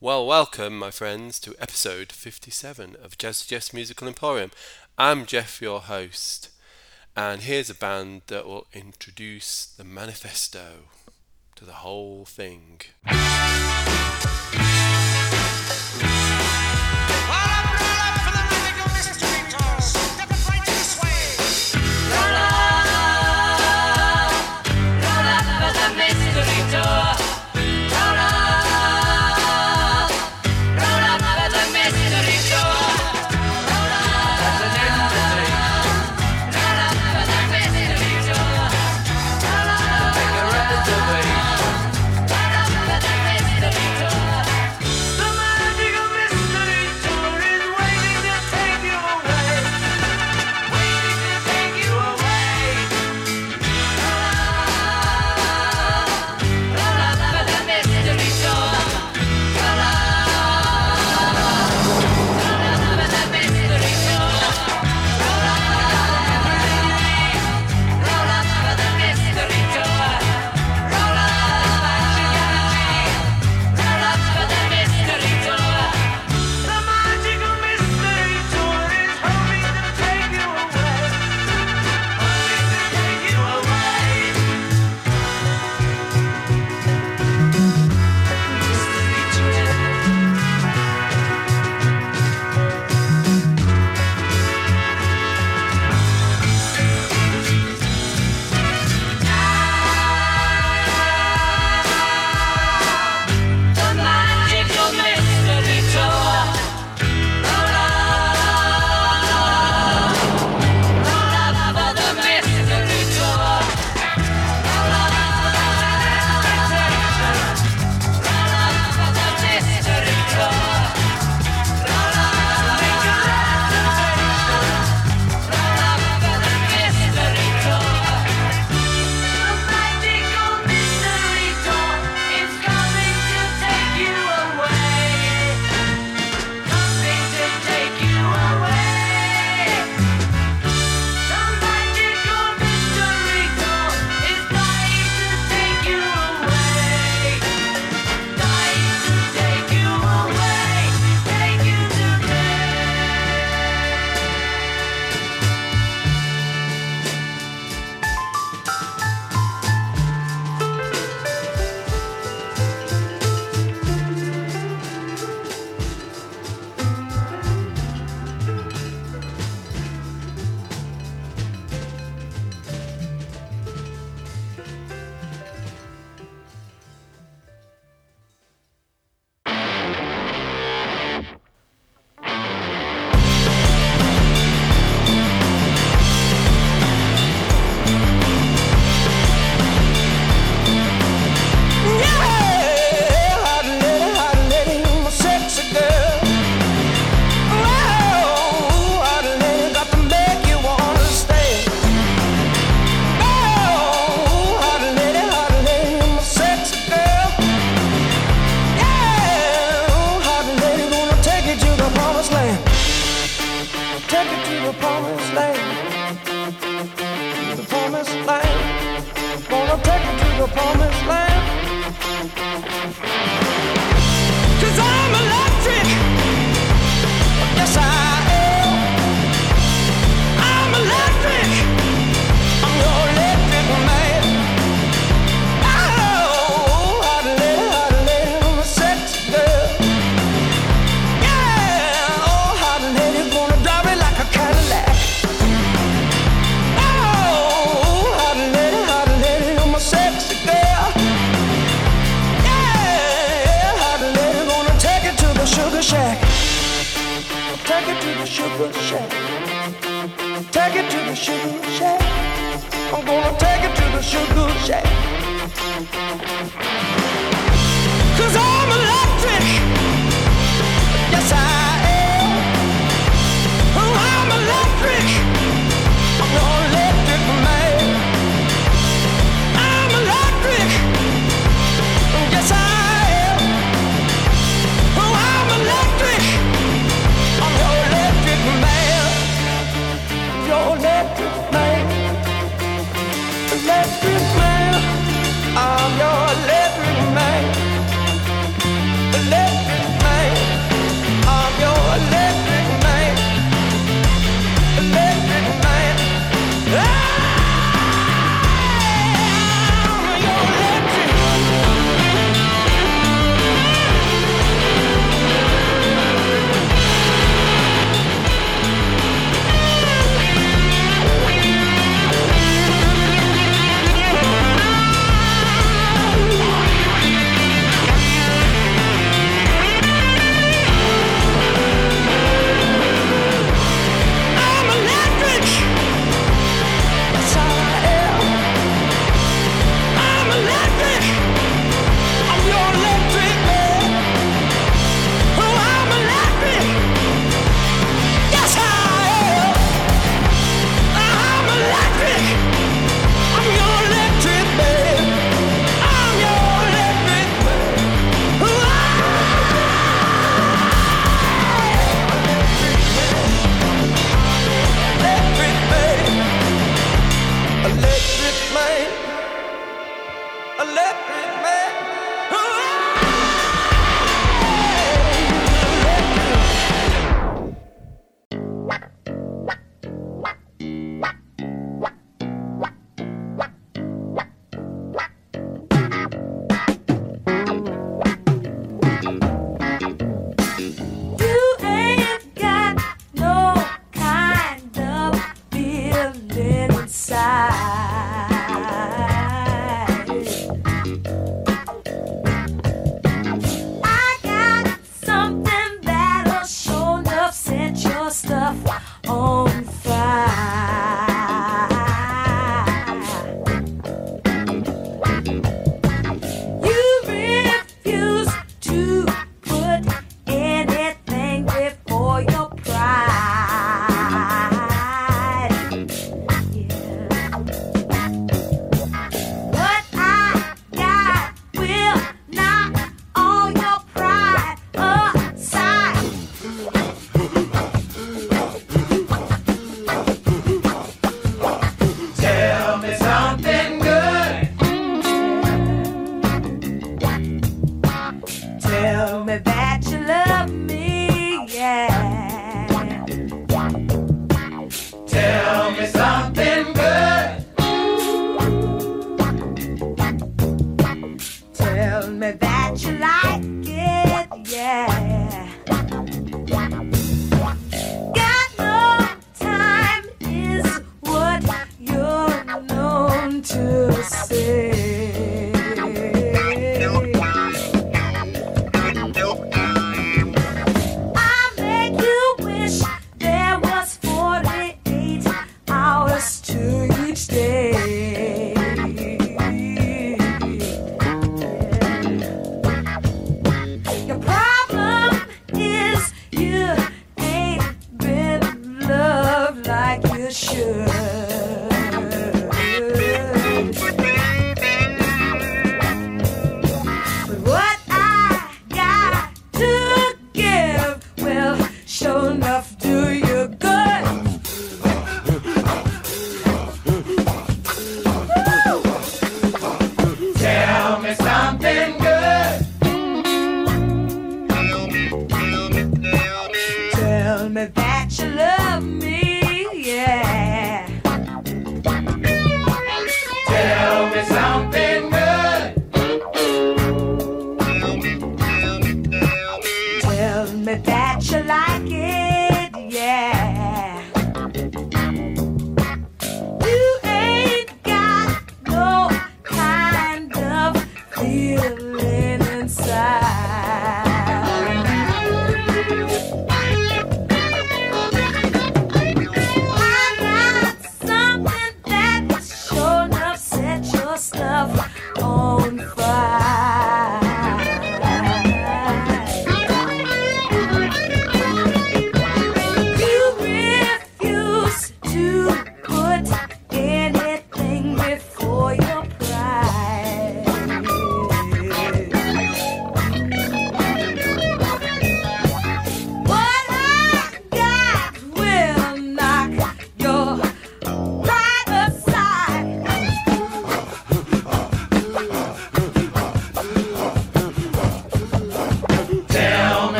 Well, welcome, my friends, to episode 57 of Jazz Jess Musical Emporium. I'm Jeff, your host, and here's a band that will introduce the manifesto to the whole thing.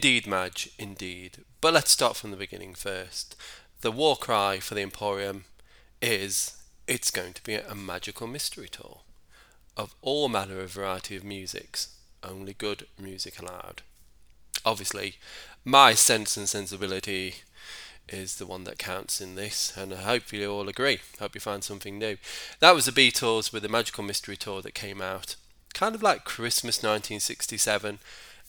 Indeed, Madge, indeed. But let's start from the beginning first. The war cry for the Emporium is it's going to be a magical mystery tour of all manner of variety of musics, only good music allowed. Obviously, my sense and sensibility is the one that counts in this, and I hope you all agree. Hope you find something new. That was the Beatles with the Magical Mystery Tour that came out kind of like Christmas 1967,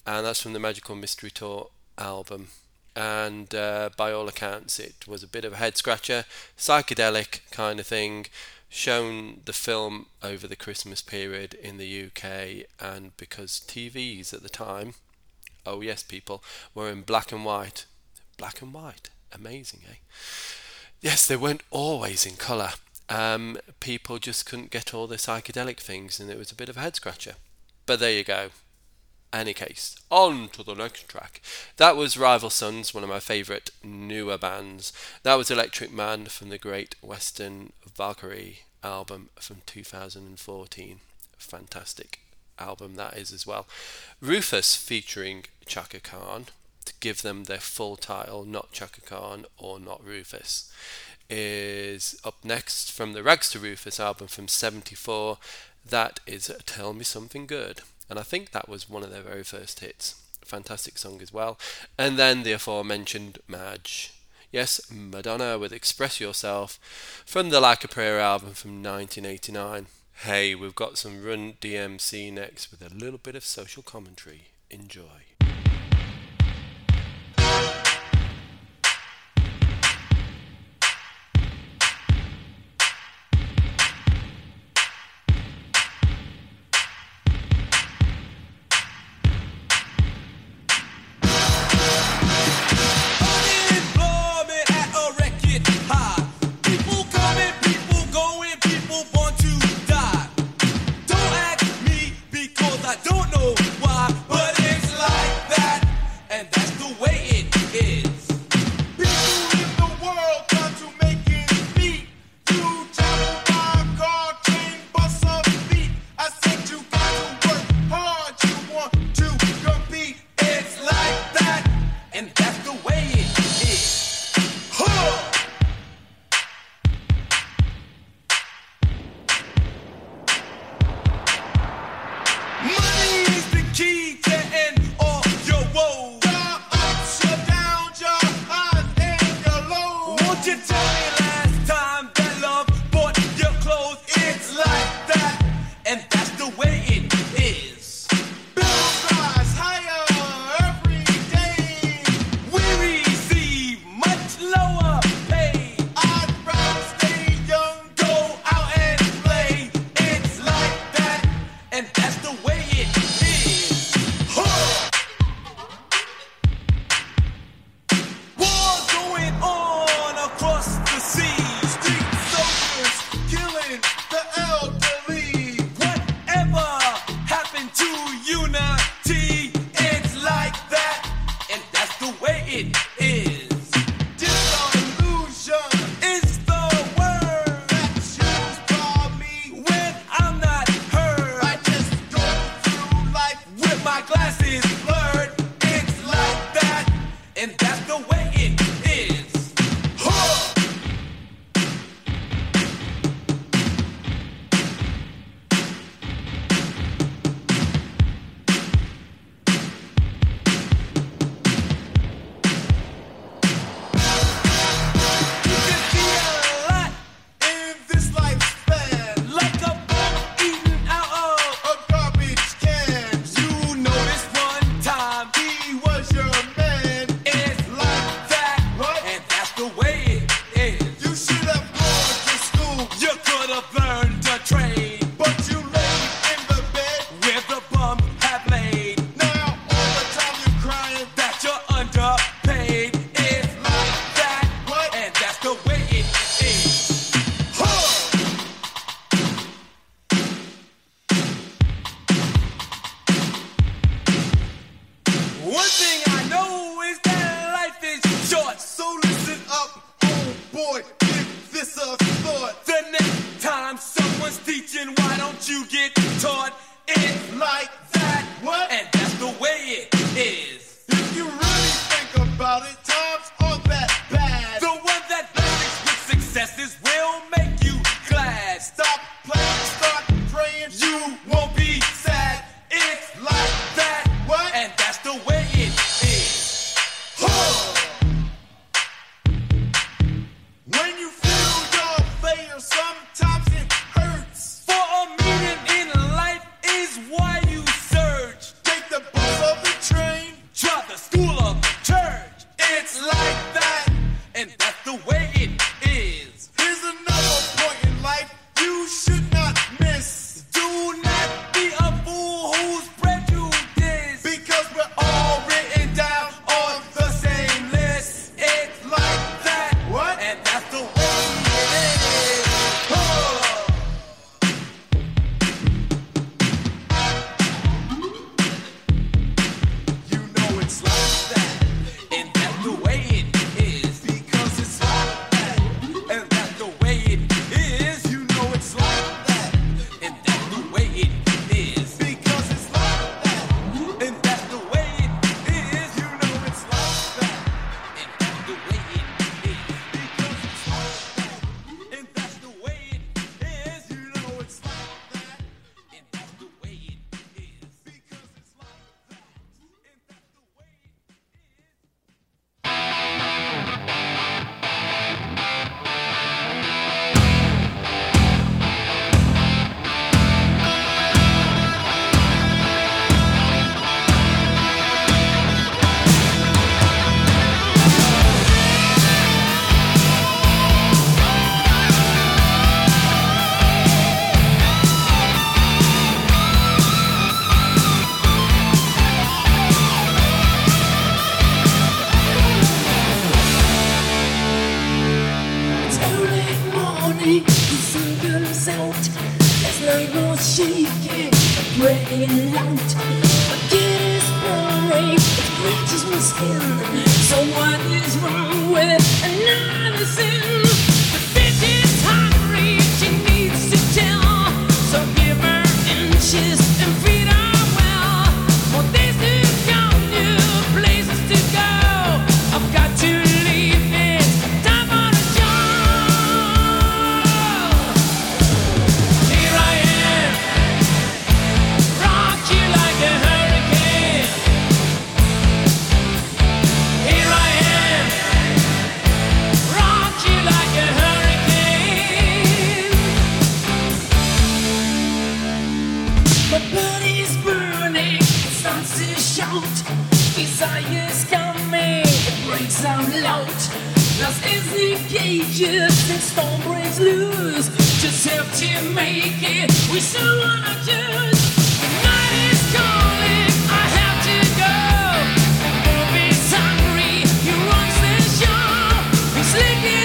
and that's from the Magical Mystery Tour album. And uh, by all accounts, it was a bit of a head scratcher, psychedelic kind of thing. Shown the film over the Christmas period in the UK, and because TVs at the time, oh yes, people, were in black and white. Black and white, amazing, eh? Yes, they weren't always in colour. Um, people just couldn't get all the psychedelic things, and it was a bit of a head scratcher. But there you go. Any case, on to the next track. That was Rival Sons, one of my favourite newer bands. That was Electric Man from the Great Western Valkyrie album from 2014. Fantastic album that is as well. Rufus featuring Chaka Khan to give them their full title, not Chaka Khan or not Rufus, is up next from the Rags to Rufus album from 74. That is Tell Me Something Good and I think that was one of their very first hits. Fantastic song as well. And then the aforementioned Madge. Yes, Madonna with Express Yourself from the Like a Prayer album from 1989. Hey, we've got some Run DMC next with a little bit of social commentary. Enjoy. being light. But it is burning, it scratches my skin. So what is wrong with another sin? sleeping.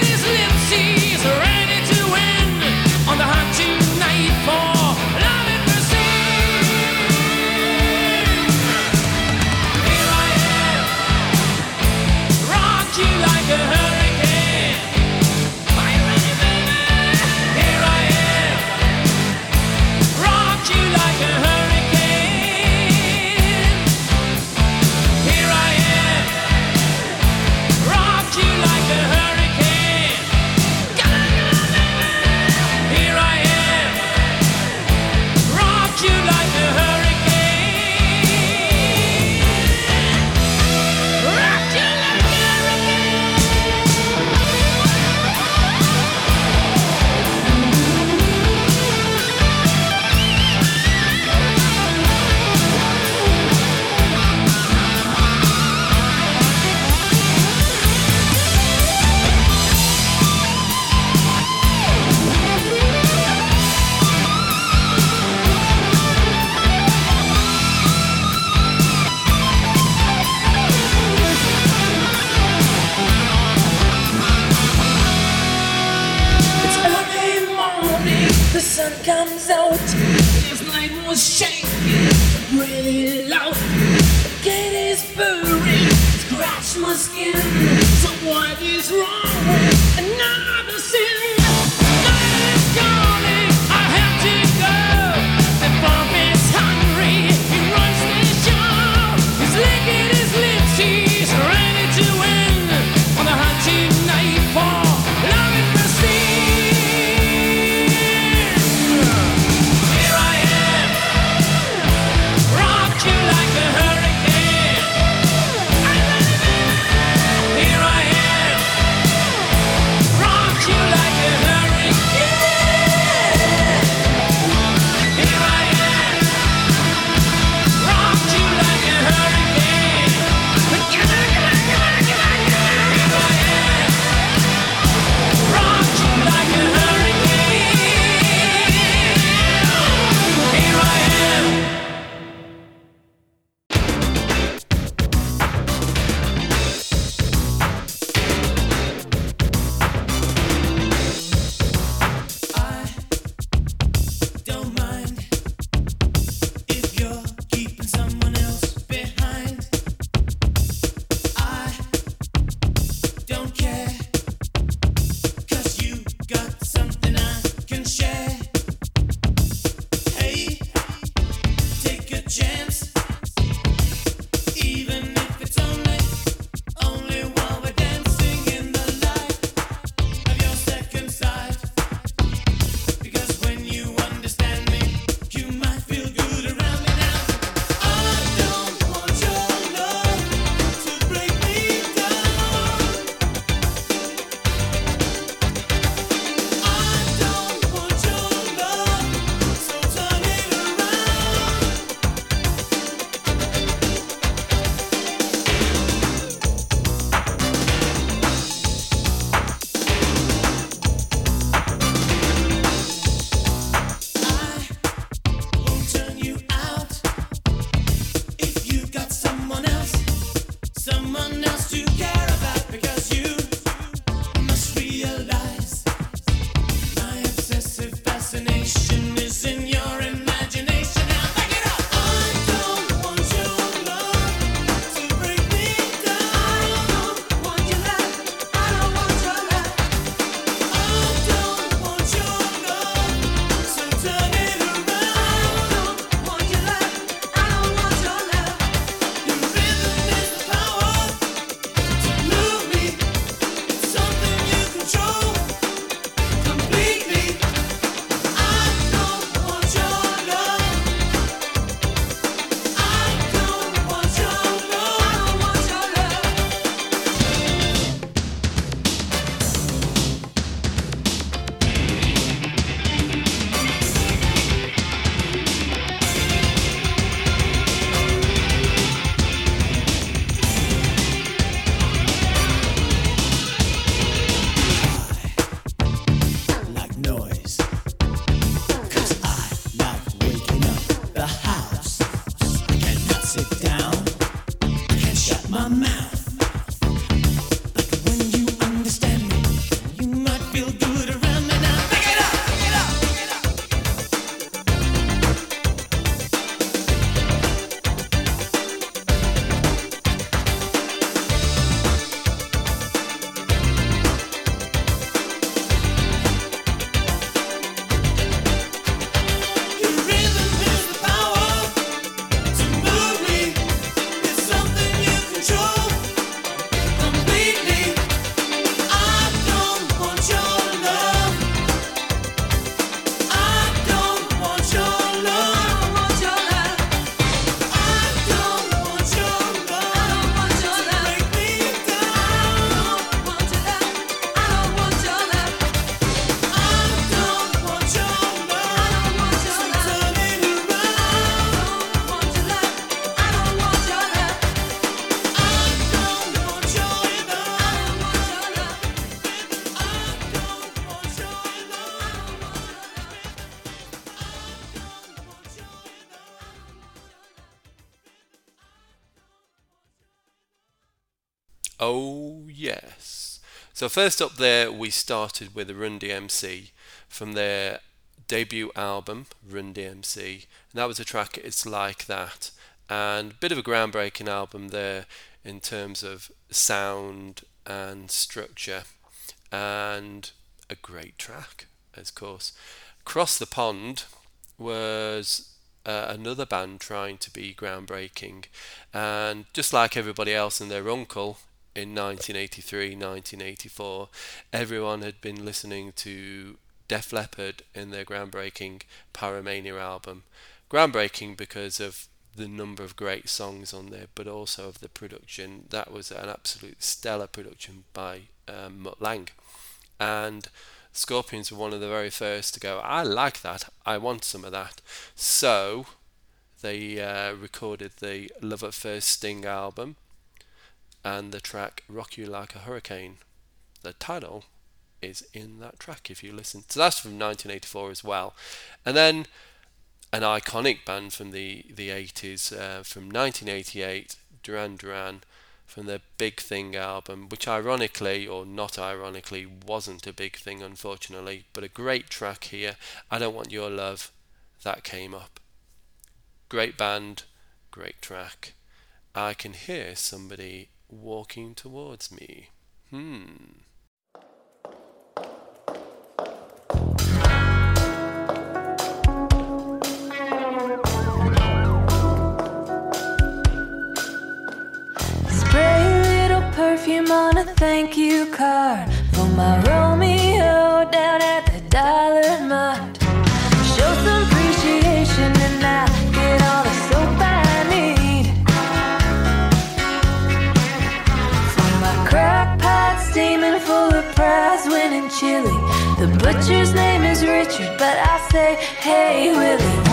sun comes out. This night was shaking really loud. Katie's purring, scratched my skin. So what is wrong with another? So, first up there, we started with Run DMC from their debut album, Run DMC. And that was a track, It's Like That. And a bit of a groundbreaking album there in terms of sound and structure. And a great track, of course. Cross the Pond was uh, another band trying to be groundbreaking. And just like everybody else and their uncle in 1983, 1984, everyone had been listening to Def Leppard in their groundbreaking Pyromania album. Groundbreaking because of the number of great songs on there, but also of the production. That was an absolute stellar production by um, Mutt Lange. And Scorpions were one of the very first to go, I like that, I want some of that. So they uh, recorded the Love at First Sting album and the track Rock You Like a Hurricane. The title is in that track if you listen. So that's from 1984 as well. And then an iconic band from the, the 80s, uh, from 1988, Duran Duran, from their Big Thing album, which ironically, or not ironically, wasn't a big thing, unfortunately, but a great track here. I Don't Want Your Love, that came up. Great band, great track. I can hear somebody walking towards me. Hmm. Spray a little perfume on a thank you card for my Romeo down at the Dollar Mart. The butcher's name is Richard, but I say, hey Willie,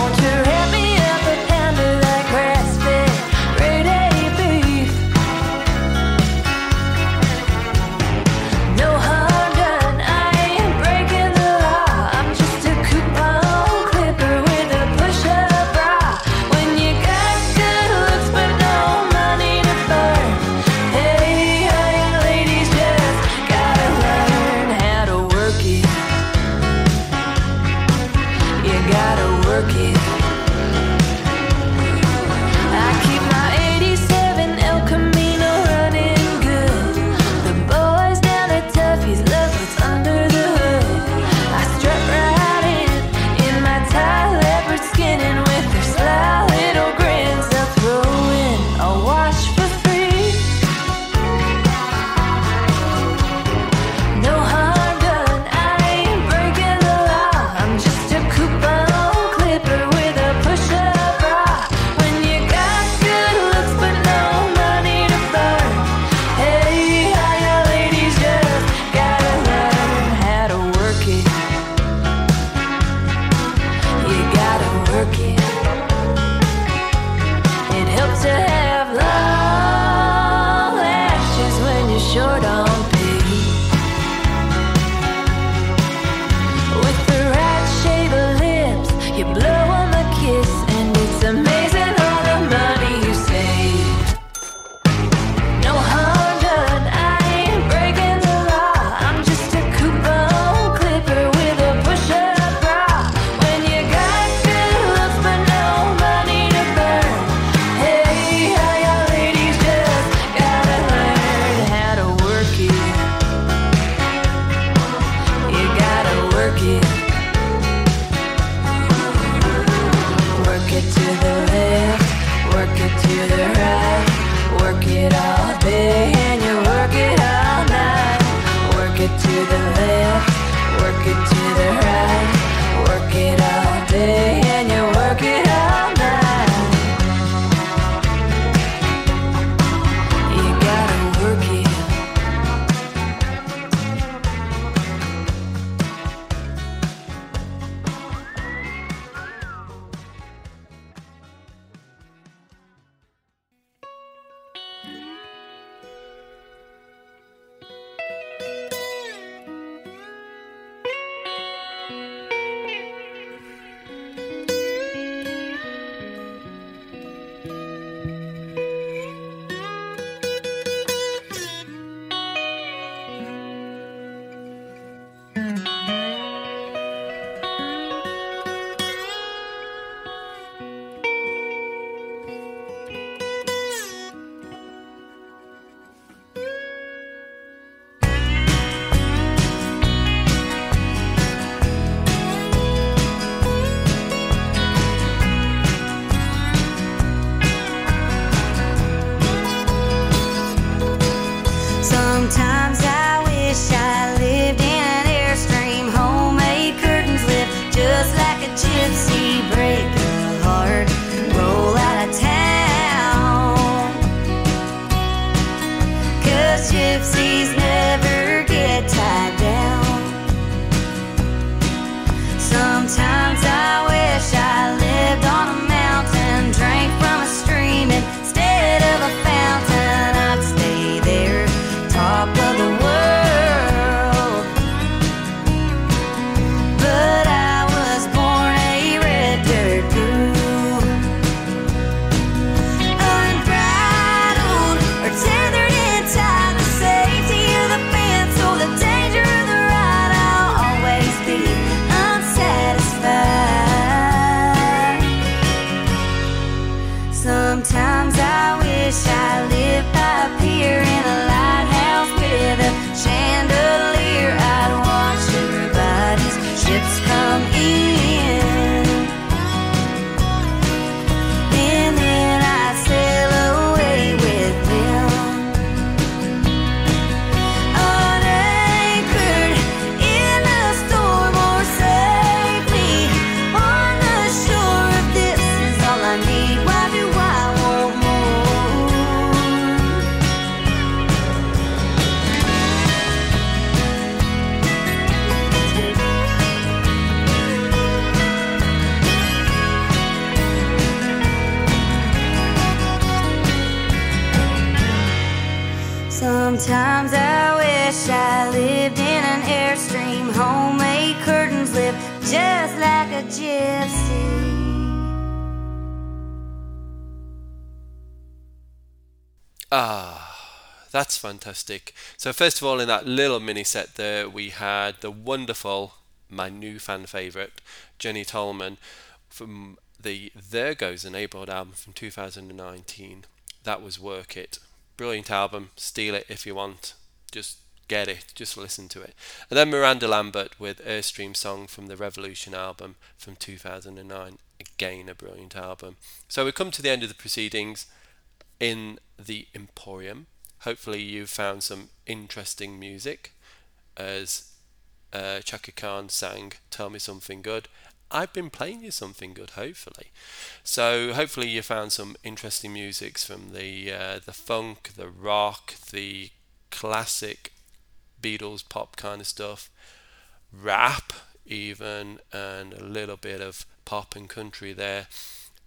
Sometimes I wish I lived in an airstream. Homemade curtains lift just like a gypsy. Ah, that's fantastic. So first of all, in that little mini set there, we had the wonderful, my new fan favourite, Jenny Tolman, from the There Goes a Neighbourhood album from 2019. That was Work It. Brilliant album. Steal it if you want. Just get it. Just listen to it. And then Miranda Lambert with Airstream Song from the Revolution album from 2009. Again, a brilliant album. So we come to the end of the proceedings in the Emporium. Hopefully, you've found some interesting music as uh, Chaka Khan sang Tell Me Something Good. I've been playing you something good, hopefully. So, hopefully, you found some interesting musics from the uh, the funk, the rock, the classic Beatles pop kind of stuff, rap, even, and a little bit of pop and country there.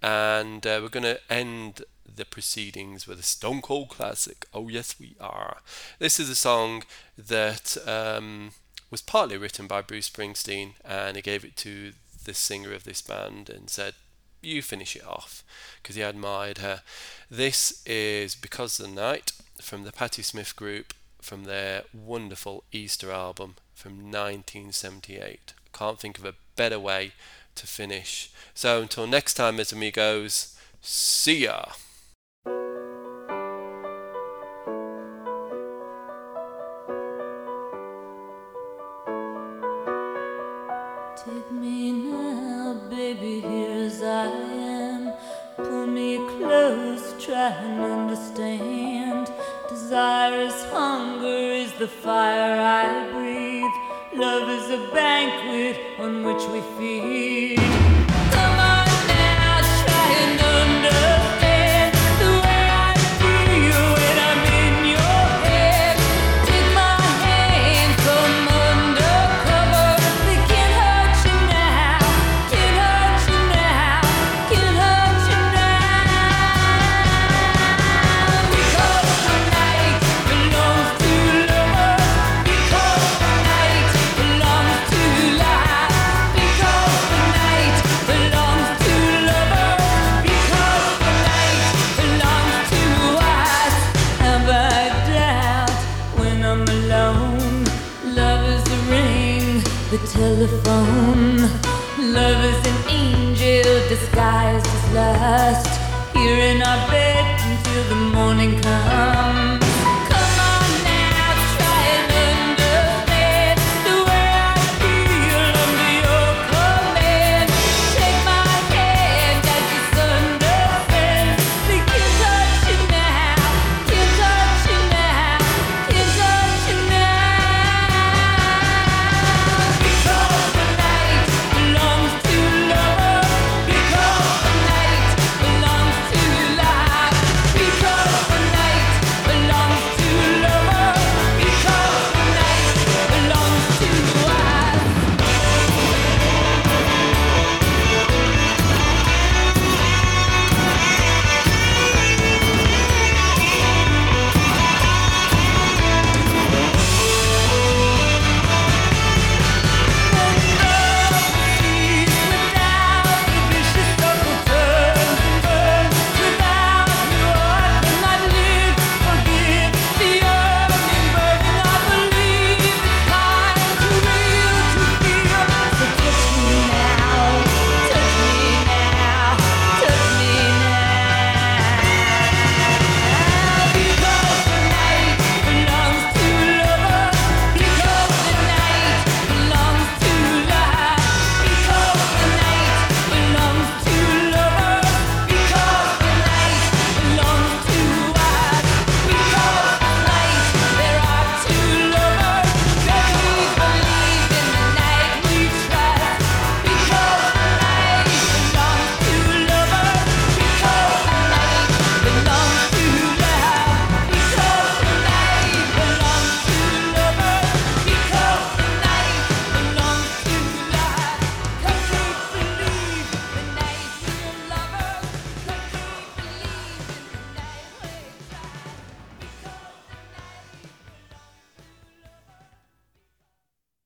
And uh, we're going to end the proceedings with a Stone Cold classic. Oh, yes, we are. This is a song that um, was partly written by Bruce Springsteen, and he gave it to the singer of this band and said, You finish it off, because he admired her. This is Because the Night from the Patti Smith Group from their wonderful Easter album from 1978. Can't think of a better way to finish. So until next time, mis amigos, see ya. Telephone. Love is an angel disguised as lust. Here in our bed until the morning comes.